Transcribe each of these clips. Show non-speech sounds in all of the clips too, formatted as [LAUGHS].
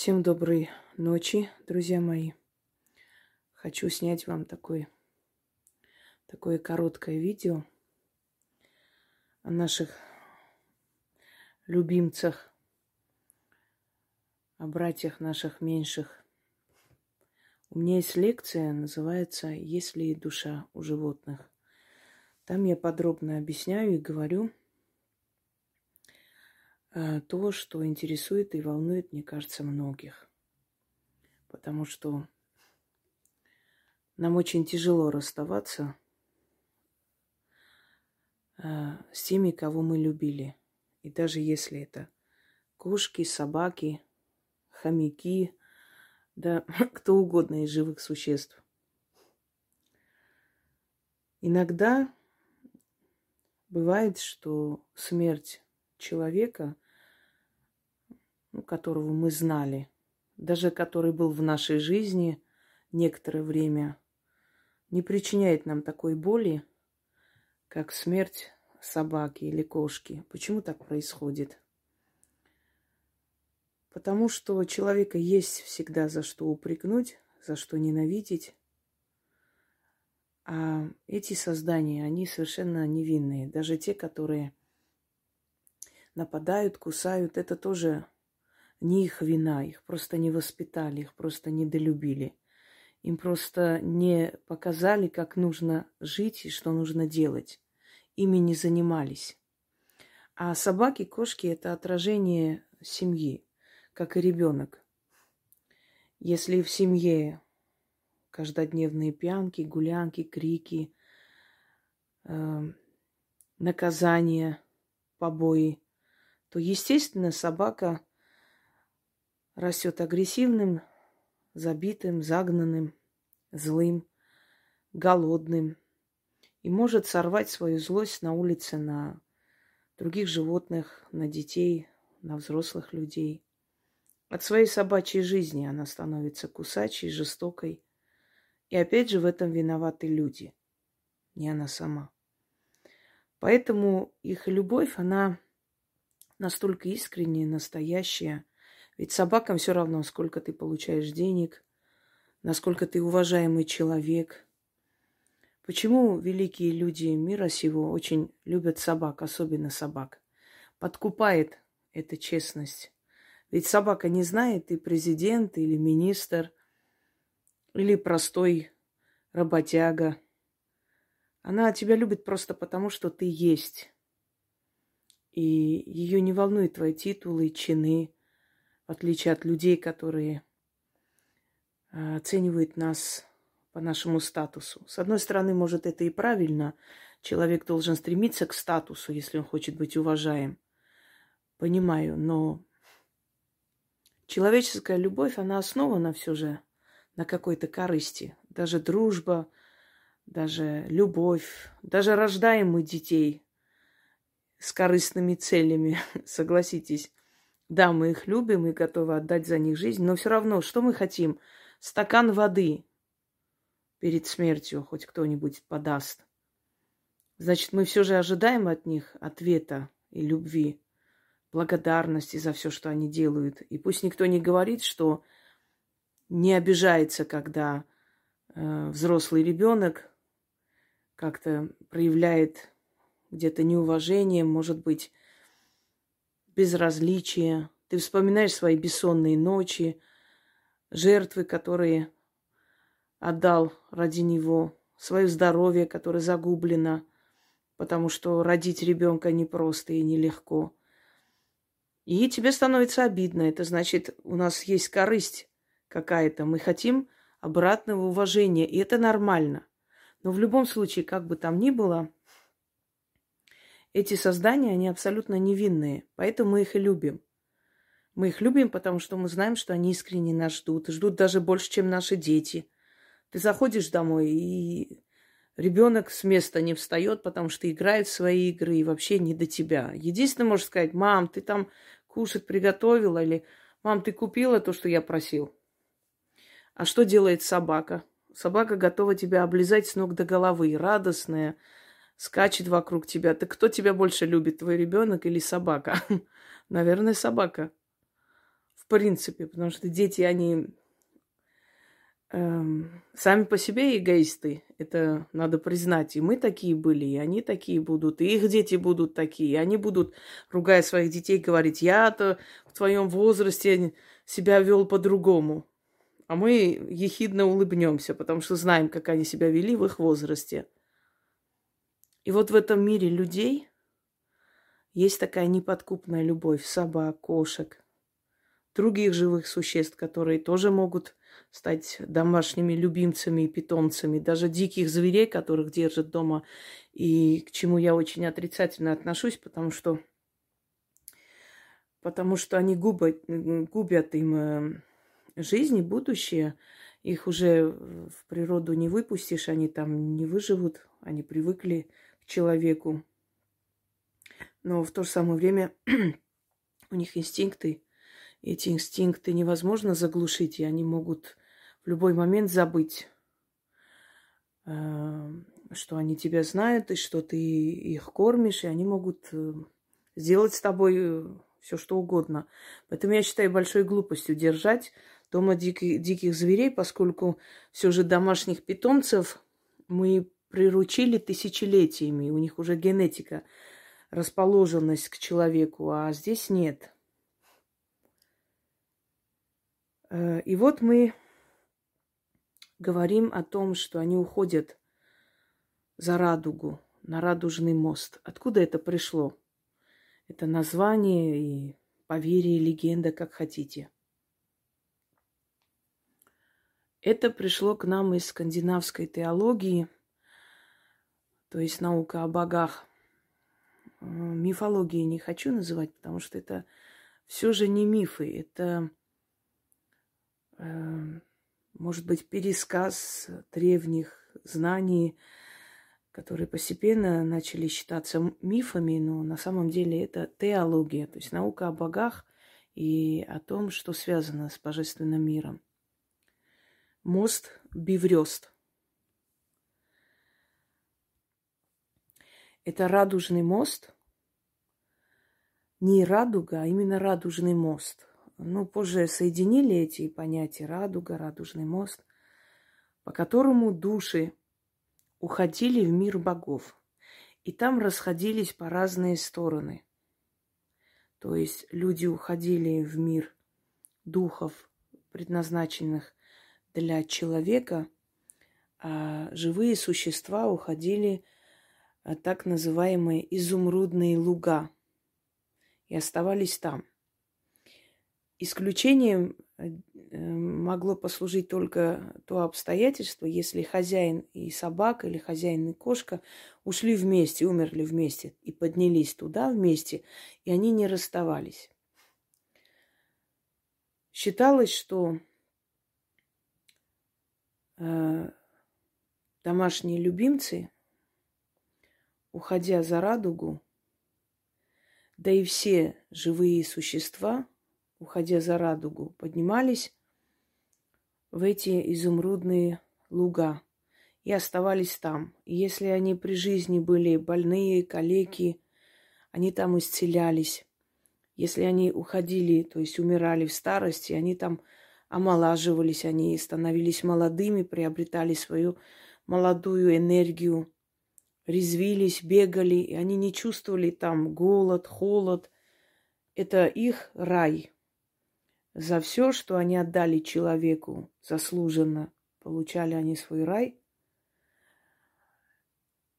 Всем доброй ночи, друзья мои. Хочу снять вам такой, такое короткое видео о наших любимцах, о братьях наших меньших. У меня есть лекция, называется «Есть ли душа у животных?». Там я подробно объясняю и говорю то, что интересует и волнует, мне кажется, многих. Потому что нам очень тяжело расставаться э, с теми, кого мы любили. И даже если это кошки, собаки, хомяки, да [LAUGHS] кто угодно из живых существ. Иногда бывает, что смерть человека, которого мы знали, даже который был в нашей жизни некоторое время, не причиняет нам такой боли, как смерть собаки или кошки. Почему так происходит? Потому что у человека есть всегда за что упрекнуть, за что ненавидеть. А эти создания, они совершенно невинные. Даже те, которые нападают, кусают, это тоже не их вина. Их просто не воспитали, их просто недолюбили. Им просто не показали, как нужно жить и что нужно делать. Ими не занимались. А собаки, кошки – это отражение семьи как и ребенок. Если в семье каждодневные пьянки, гулянки, крики, э, наказания, побои, то, естественно, собака растет агрессивным, забитым, загнанным, злым, голодным и может сорвать свою злость на улице на других животных, на детей, на взрослых людей. От своей собачьей жизни она становится кусачей, жестокой. И опять же в этом виноваты люди, не она сама. Поэтому их любовь, она настолько искренняя, настоящая. Ведь собакам все равно, сколько ты получаешь денег, насколько ты уважаемый человек. Почему великие люди мира сего очень любят собак, особенно собак? Подкупает эта честность. Ведь собака не знает, ты президент или министр, или простой работяга. Она тебя любит просто потому, что ты есть. И ее не волнуют твои титулы, чины, в отличие от людей, которые а, оценивают нас по нашему статусу. С одной стороны, может, это и правильно. Человек должен стремиться к статусу, если он хочет быть уважаем. Понимаю, но Человеческая любовь, она основана все же на какой-то корысти. Даже дружба, даже любовь, даже рождаем мы детей с корыстными целями, [LAUGHS] согласитесь. Да, мы их любим и готовы отдать за них жизнь, но все равно, что мы хотим? Стакан воды перед смертью хоть кто-нибудь подаст. Значит, мы все же ожидаем от них ответа и любви благодарности за все, что они делают. И пусть никто не говорит, что не обижается, когда э, взрослый ребенок как-то проявляет где-то неуважение, может быть, безразличие. Ты вспоминаешь свои бессонные ночи, жертвы, которые отдал ради него, свое здоровье, которое загублено, потому что родить ребенка непросто и нелегко. И тебе становится обидно. Это значит, у нас есть корысть какая-то. Мы хотим обратного уважения. И это нормально. Но в любом случае, как бы там ни было, эти создания, они абсолютно невинные. Поэтому мы их и любим. Мы их любим, потому что мы знаем, что они искренне нас ждут. Ждут даже больше, чем наши дети. Ты заходишь домой, и ребенок с места не встает, потому что играет в свои игры и вообще не до тебя. Единственное, можешь сказать, мам, ты там кушать приготовила или мам, ты купила то, что я просил. А что делает собака? Собака готова тебя облизать с ног до головы, радостная, скачет вокруг тебя. Так кто тебя больше любит, твой ребенок или собака? [LAUGHS] Наверное, собака. принципе, потому что дети, они эм, сами по себе эгоисты. Это надо признать. И мы такие были, и они такие будут, и их дети будут такие. И они будут, ругая своих детей, говорить, я-то в твоем возрасте себя вел по-другому. А мы ехидно улыбнемся, потому что знаем, как они себя вели в их возрасте. И вот в этом мире людей есть такая неподкупная любовь собак, кошек, других живых существ, которые тоже могут стать домашними любимцами и питомцами, даже диких зверей, которых держат дома, и к чему я очень отрицательно отношусь, потому что, потому что они губят, губят им э, жизнь и будущее. Их уже в природу не выпустишь, они там не выживут, они привыкли человеку. Но в то же самое время [CLEARS THROAT] у них инстинкты, эти инстинкты невозможно заглушить, и они могут в любой момент забыть, э, что они тебя знают, и что ты их кормишь, и они могут э, сделать с тобой э, все что угодно. Поэтому я считаю большой глупостью держать дома диких, диких зверей, поскольку все же домашних питомцев мы приручили тысячелетиями. У них уже генетика, расположенность к человеку, а здесь нет. Э, и вот мы говорим о том, что они уходят за радугу, на радужный мост. Откуда это пришло? Это название и поверье, легенда, как хотите – Это пришло к нам из скандинавской теологии, то есть наука о богах. Мифологии не хочу называть, потому что это все же не мифы, это, э, может быть, пересказ древних знаний, которые постепенно начали считаться мифами, но на самом деле это теология, то есть наука о богах и о том, что связано с божественным миром мост Биврёст. Это радужный мост, не радуга, а именно радужный мост. Ну, позже соединили эти понятия радуга, радужный мост, по которому души уходили в мир богов. И там расходились по разные стороны. То есть люди уходили в мир духов, предназначенных для человека а живые существа уходили в так называемые изумрудные луга и оставались там. Исключением э, могло послужить только то обстоятельство, если хозяин и собака или хозяин и кошка ушли вместе, умерли вместе и поднялись туда вместе, и они не расставались. Считалось, что Э, домашние любимцы, уходя за радугу, да и все живые существа, уходя за радугу, поднимались в эти изумрудные луга и оставались там. И если они при жизни были больные, калеки, они там исцелялись. Если они уходили, то есть умирали в старости, они там омолаживались, они становились молодыми, приобретали свою молодую энергию, резвились, бегали, и они не чувствовали там голод, холод. Это их рай. За все, что они отдали человеку заслуженно, получали они свой рай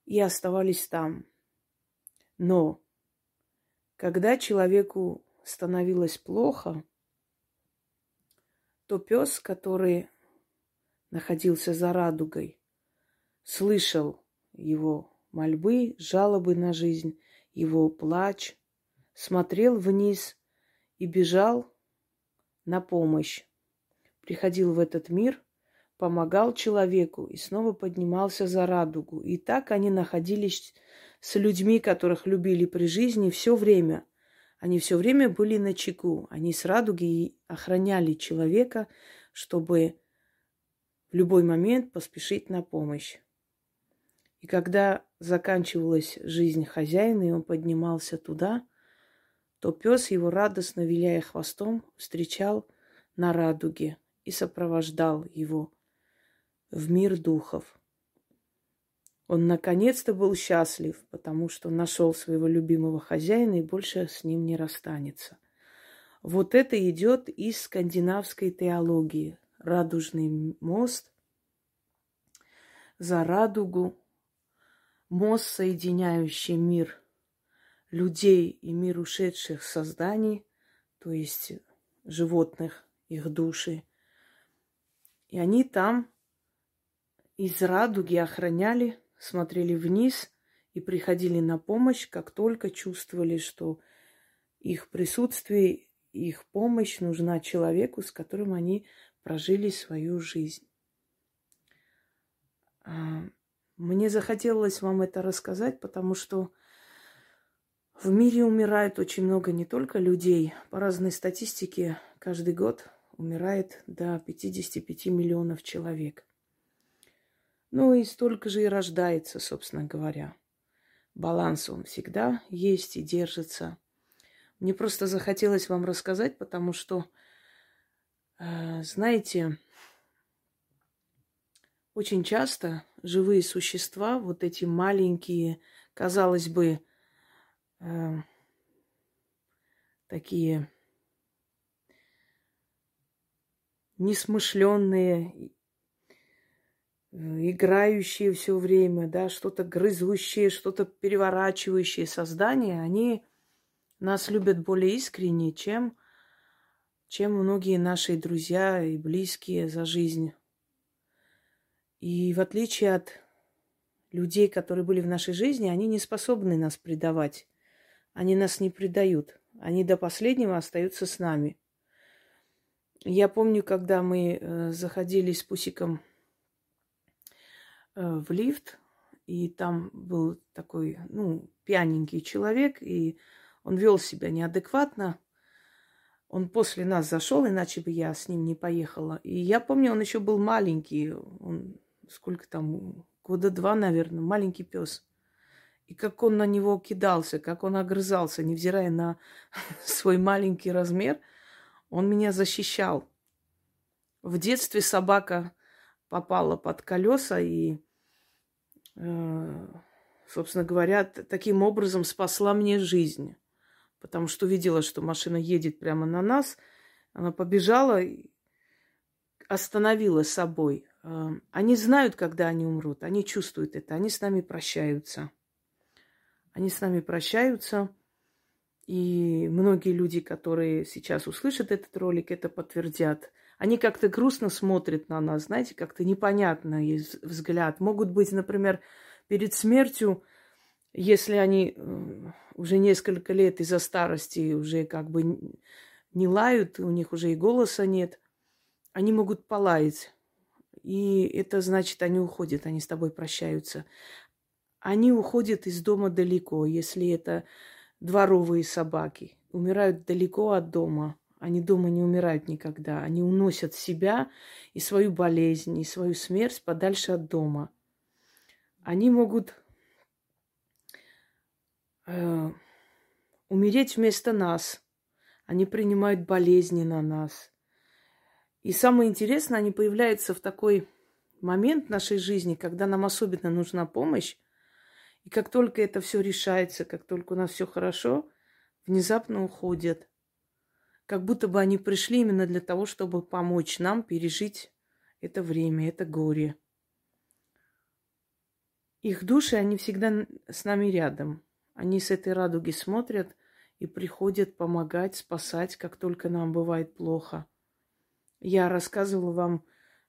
и оставались там. Но когда человеку становилось плохо, то пес, который находился за радугой, слышал его мольбы, жалобы на жизнь, его плач, смотрел вниз и бежал на помощь. Приходил в этот мир, помогал человеку и снова поднимался за радугу. И так они находились с людьми, которых любили при жизни все время. Они все время были на чеку. Они с радуги охраняли человека, чтобы в любой момент поспешить на помощь. И когда заканчивалась жизнь хозяина, и он поднимался туда, то пес его радостно, виляя хвостом, встречал на радуге и сопровождал его в мир духов. Он наконец-то был счастлив, потому что нашел своего любимого хозяина и больше с ним не расстанется. Вот это идет из скандинавской теологии. Радужный мост за радугу, мост, соединяющий мир людей и мир ушедших созданий, то есть животных, их души. И они там из радуги охраняли, смотрели вниз и приходили на помощь, как только чувствовали, что их присутствие, их помощь нужна человеку, с которым они прожили свою жизнь. Мне захотелось вам это рассказать, потому что в мире умирает очень много не только людей. По разной статистике каждый год умирает до 55 миллионов человек. Ну и столько же и рождается, собственно говоря. Баланс он всегда есть и держится. Мне просто захотелось вам рассказать, потому что, э, знаете, очень часто живые существа, вот эти маленькие, казалось бы, э, такие несмышленные, э, играющие все время, да, что-то грызущие, что-то переворачивающие создания, они нас любят более искренне, чем, чем многие наши друзья и близкие за жизнь. И в отличие от людей, которые были в нашей жизни, они не способны нас предавать. Они нас не предают. Они до последнего остаются с нами. Я помню, когда мы э, заходили с Пусиком э, в лифт, и там был такой, ну, пьяненький человек, и он вел себя неадекватно. Он после нас зашел, иначе бы я с ним не поехала. И я помню, он еще был маленький. Он сколько там, года два, наверное, маленький пес. И как он на него кидался, как он огрызался, невзирая на [LAUGHS] свой маленький размер, он меня защищал. В детстве собака попала под колеса и, э, собственно говоря, таким образом спасла мне жизнь. Потому что видела, что машина едет прямо на нас. Она побежала, остановила собой. Эм, они знают, когда они умрут, они чувствуют это, они с нами прощаются. Они с нами прощаются, и многие люди, которые сейчас услышат этот ролик, это подтвердят. Они как-то грустно смотрят на нас, знаете, как-то непонятно есть взгляд. Могут быть, например, перед смертью, если они э, уже несколько лет из-за старости уже как бы не лают, у них уже и голоса нет, они могут полаять и это значит, они уходят, они с тобой прощаются. Они уходят из дома далеко, если это дворовые собаки. Умирают далеко от дома. Они дома не умирают никогда. Они уносят себя и свою болезнь, и свою смерть подальше от дома. Они могут э, умереть вместо нас. Они принимают болезни на нас. И самое интересное, они появляются в такой момент нашей жизни, когда нам особенно нужна помощь. И как только это все решается, как только у нас все хорошо, внезапно уходят. Как будто бы они пришли именно для того, чтобы помочь нам пережить это время, это горе. Их души, они всегда с нами рядом. Они с этой радуги смотрят и приходят помогать, спасать, как только нам бывает плохо. Я рассказывала вам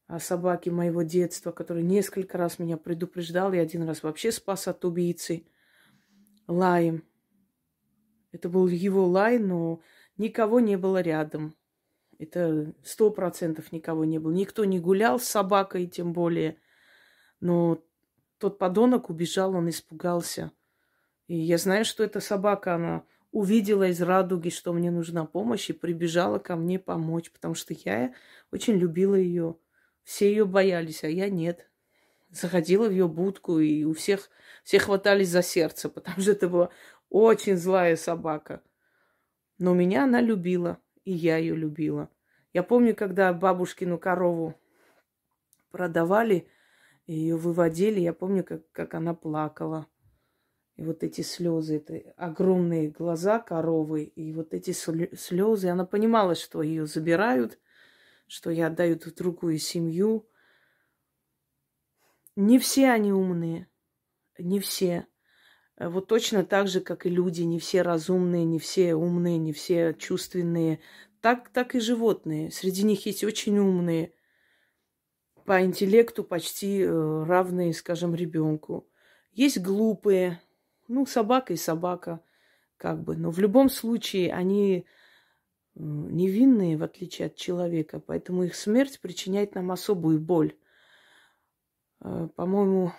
о собаке моего детства, который несколько раз меня предупреждал и один раз вообще спас от убийцы лаем. Это был его лай, но никого не было рядом. Это сто процентов никого не было. Никто не гулял с собакой, тем более. Но тот подонок убежал, он испугался. И я знаю, что эта собака, она увидела из радуги, что мне нужна помощь, и прибежала ко мне помочь, потому что я очень любила ее. Все ее боялись, а я нет. Заходила в ее будку, и у всех все хватались за сердце, [LAUGHS] потому что это была очень злая собака. Но меня она любила, и я ее любила. Я помню, когда бабушкину корову продавали, ее выводили, я помню, как, как она плакала. И вот эти слезы, это огромные глаза коровы, и вот эти слезы, она понимала, что ее забирают, что я отдаю в другую семью. Не все они умные, не все. Вот точно так же, как и люди, не все разумные, не все умные, не все чувственные. Так, так и животные. Среди них есть очень умные, по интеллекту почти э, равные, скажем, ребенку. Есть глупые, ну, собака и собака, как бы. Но в любом случае они невинные, в отличие от человека, поэтому их смерть причиняет нам особую боль. Э, по-моему,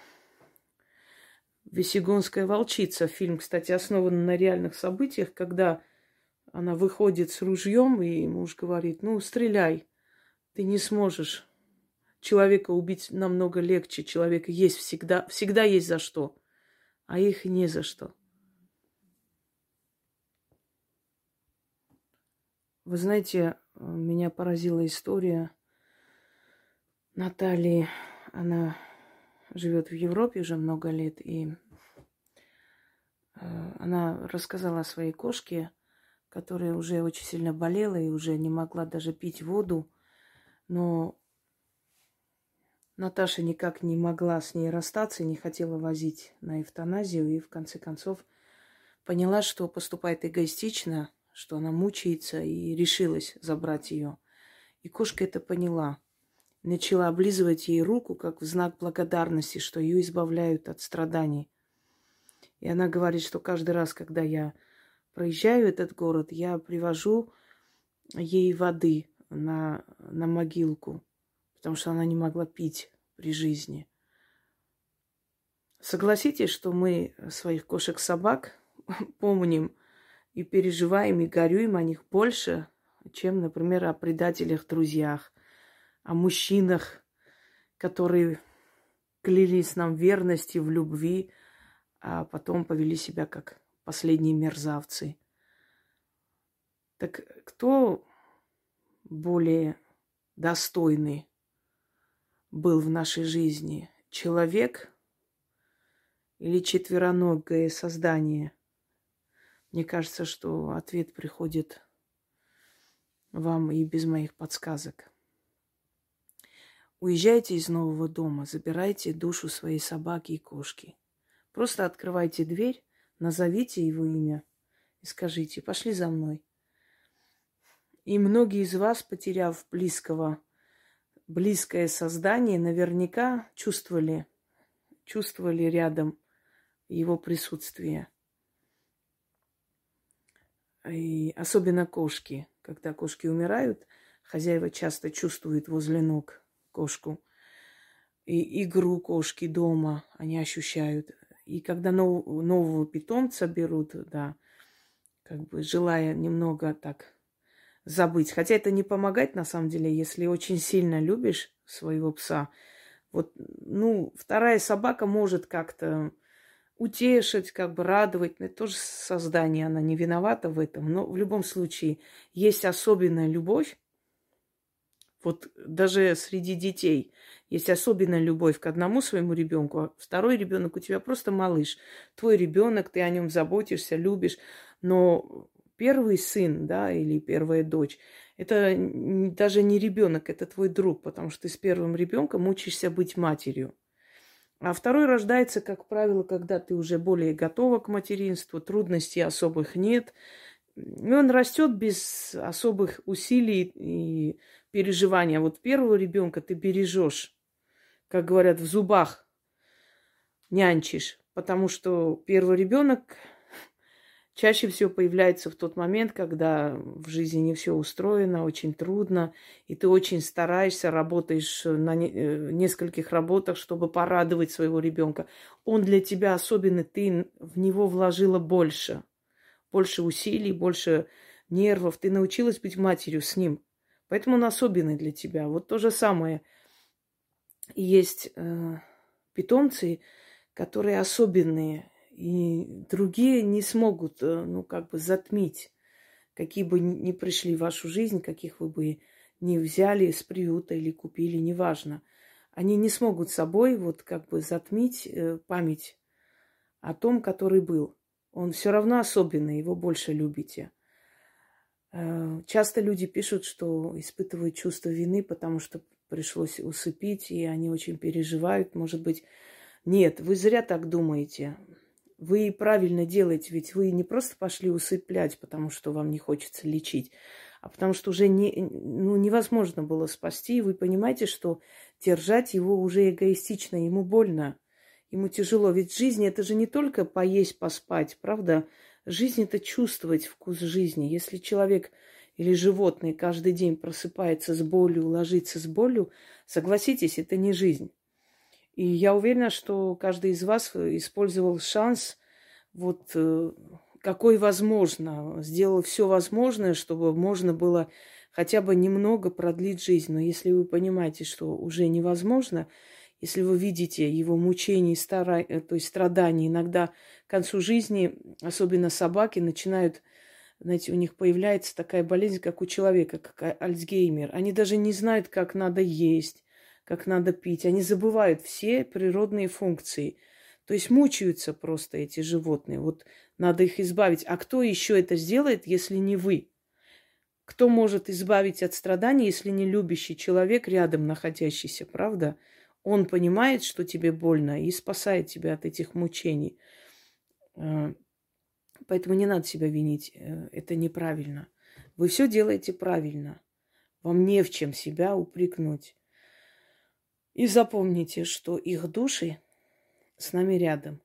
«Весегонская волчица», фильм, кстати, основан на реальных событиях, когда она выходит с ружьем, и муж говорит, ну, стреляй, ты не сможешь. Человека убить намного легче, человека есть всегда, всегда есть за что, а их не за что. Вы знаете, меня поразила история Натальи. Она живет в Европе уже много лет, и э, она рассказала о своей кошке, которая уже очень сильно болела и уже не могла даже пить воду, но Наташа никак не могла с ней расстаться, не хотела возить на эвтаназию, и в конце концов поняла, что поступает эгоистично, что она мучается и решилась забрать ее. И кошка это поняла. Начала облизывать ей руку, как в знак благодарности, что ее избавляют от страданий. И она говорит, что каждый раз, когда я проезжаю этот город, я привожу ей воды на, на могилку, потому что она не могла пить при жизни. Согласитесь, что мы своих кошек-собак [LAUGHS] помним и переживаем, и горюем о них больше, чем, например, о предателях-друзьях, о мужчинах, которые клялись нам верности в любви, а потом повели себя как последние мерзавцы. Так кто более достойный был в нашей жизни? Человек или четвероногое создание – мне кажется, что ответ приходит вам и без моих подсказок. Уезжайте из нового дома, забирайте душу своей собаки и кошки. Просто открывайте дверь, назовите его имя и скажите, пошли за мной. И многие из вас, потеряв близкого, близкое создание, наверняка чувствовали, чувствовали рядом его присутствие – и особенно кошки. Когда кошки умирают, хозяева часто чувствуют возле ног кошку. И игру кошки дома они ощущают. И когда нов, нового питомца берут, да, как бы желая немного так забыть. Хотя это не помогает на самом деле, если очень сильно любишь своего пса. Вот, ну, вторая собака может как-то утешить, как бы радовать. Это тоже создание, она не виновата в этом. Но в любом случае есть особенная любовь. Вот даже среди детей есть особенная любовь к одному своему ребенку, а второй ребенок у тебя просто малыш. Твой ребенок, ты о нем заботишься, любишь. Но первый сын, да, или первая дочь, это даже не ребенок, это твой друг, потому что ты с первым ребенком учишься быть матерью. А второй рождается, как правило, когда ты уже более готова к материнству, трудностей особых нет. И он растет без особых усилий и переживания. Вот первого ребенка ты бережешь, как говорят, в зубах нянчишь, потому что первый ребенок чаще всего появляется в тот момент, когда в жизни не все устроено, очень трудно, и ты очень стараешься, работаешь на э, нескольких работах, чтобы порадовать своего ребенка. Он для тебя особенный, ты в него вложила больше, больше усилий, больше нервов, ты научилась быть матерью с ним. Поэтому он особенный для тебя. Вот то же самое. Есть э, питомцы, которые особенные, и другие не смогут, э, ну, как бы затмить какие бы ни пришли в вашу жизнь, каких вы бы не взяли с приюта или купили, неважно. Они не смогут собой вот как бы затмить э, память о том, который был. Он все равно особенный, его больше любите. Э, часто люди пишут, что испытывают чувство вины, потому что пришлось усыпить, и они очень переживают. Может быть, нет, вы зря так думаете. Вы правильно делаете, ведь вы не просто пошли усыплять, потому что вам не хочется лечить, а потому что уже не, ну, невозможно было спасти. И вы понимаете, что держать его уже эгоистично, ему больно, ему тяжело. Ведь жизнь это же не только поесть, поспать, правда? Жизнь это чувствовать вкус жизни. Если человек или животное каждый день просыпается с болью, ложится с болью, согласитесь, это не жизнь. И я уверена, что каждый из вас использовал шанс, вот э, какой возможно, сделал все возможное, чтобы можно было хотя бы немного продлить жизнь. Но если вы понимаете, что уже невозможно, если вы видите его мучения, стара... Э, то есть страдания, иногда к концу жизни, особенно собаки, начинают, знаете, у них появляется такая болезнь, как у человека, как Альцгеймер. Они даже не знают, как надо есть, как надо пить. Они забывают все природные функции. То есть мучаются просто эти животные. Вот надо их избавить. А кто еще это сделает, если не вы? Кто может избавить от страданий, если не любящий человек рядом находящийся, правда? Он понимает, что тебе больно и спасает тебя от этих мучений. А, поэтому не надо себя винить. Э, это неправильно. Вы все делаете правильно. Вам не в чем себя упрекнуть. И запомните, что их души с нами рядом.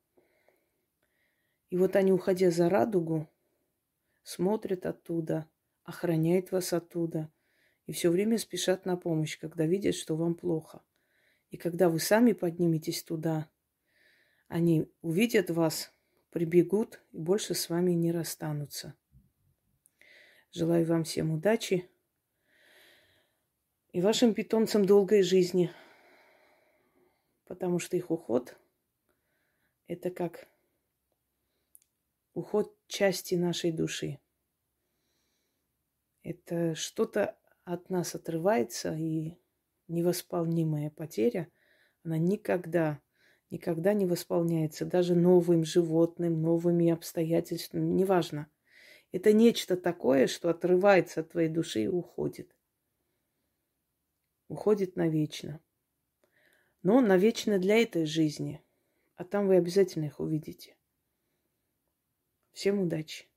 И вот они, уходя за радугу, смотрят оттуда, охраняют вас оттуда и все время спешат на помощь, когда видят, что вам плохо. И когда вы сами подниметесь туда, они увидят вас, прибегут и больше с вами не расстанутся. Желаю вам всем удачи и вашим питомцам долгой жизни – потому что их уход – это как уход части нашей души. Это что-то от нас отрывается, и невосполнимая потеря, она никогда, никогда не восполняется, даже новым животным, новыми обстоятельствами, неважно. Это нечто такое, что отрывается от твоей души и уходит. Уходит навечно но навечно для этой жизни. А там вы обязательно их увидите. Всем удачи!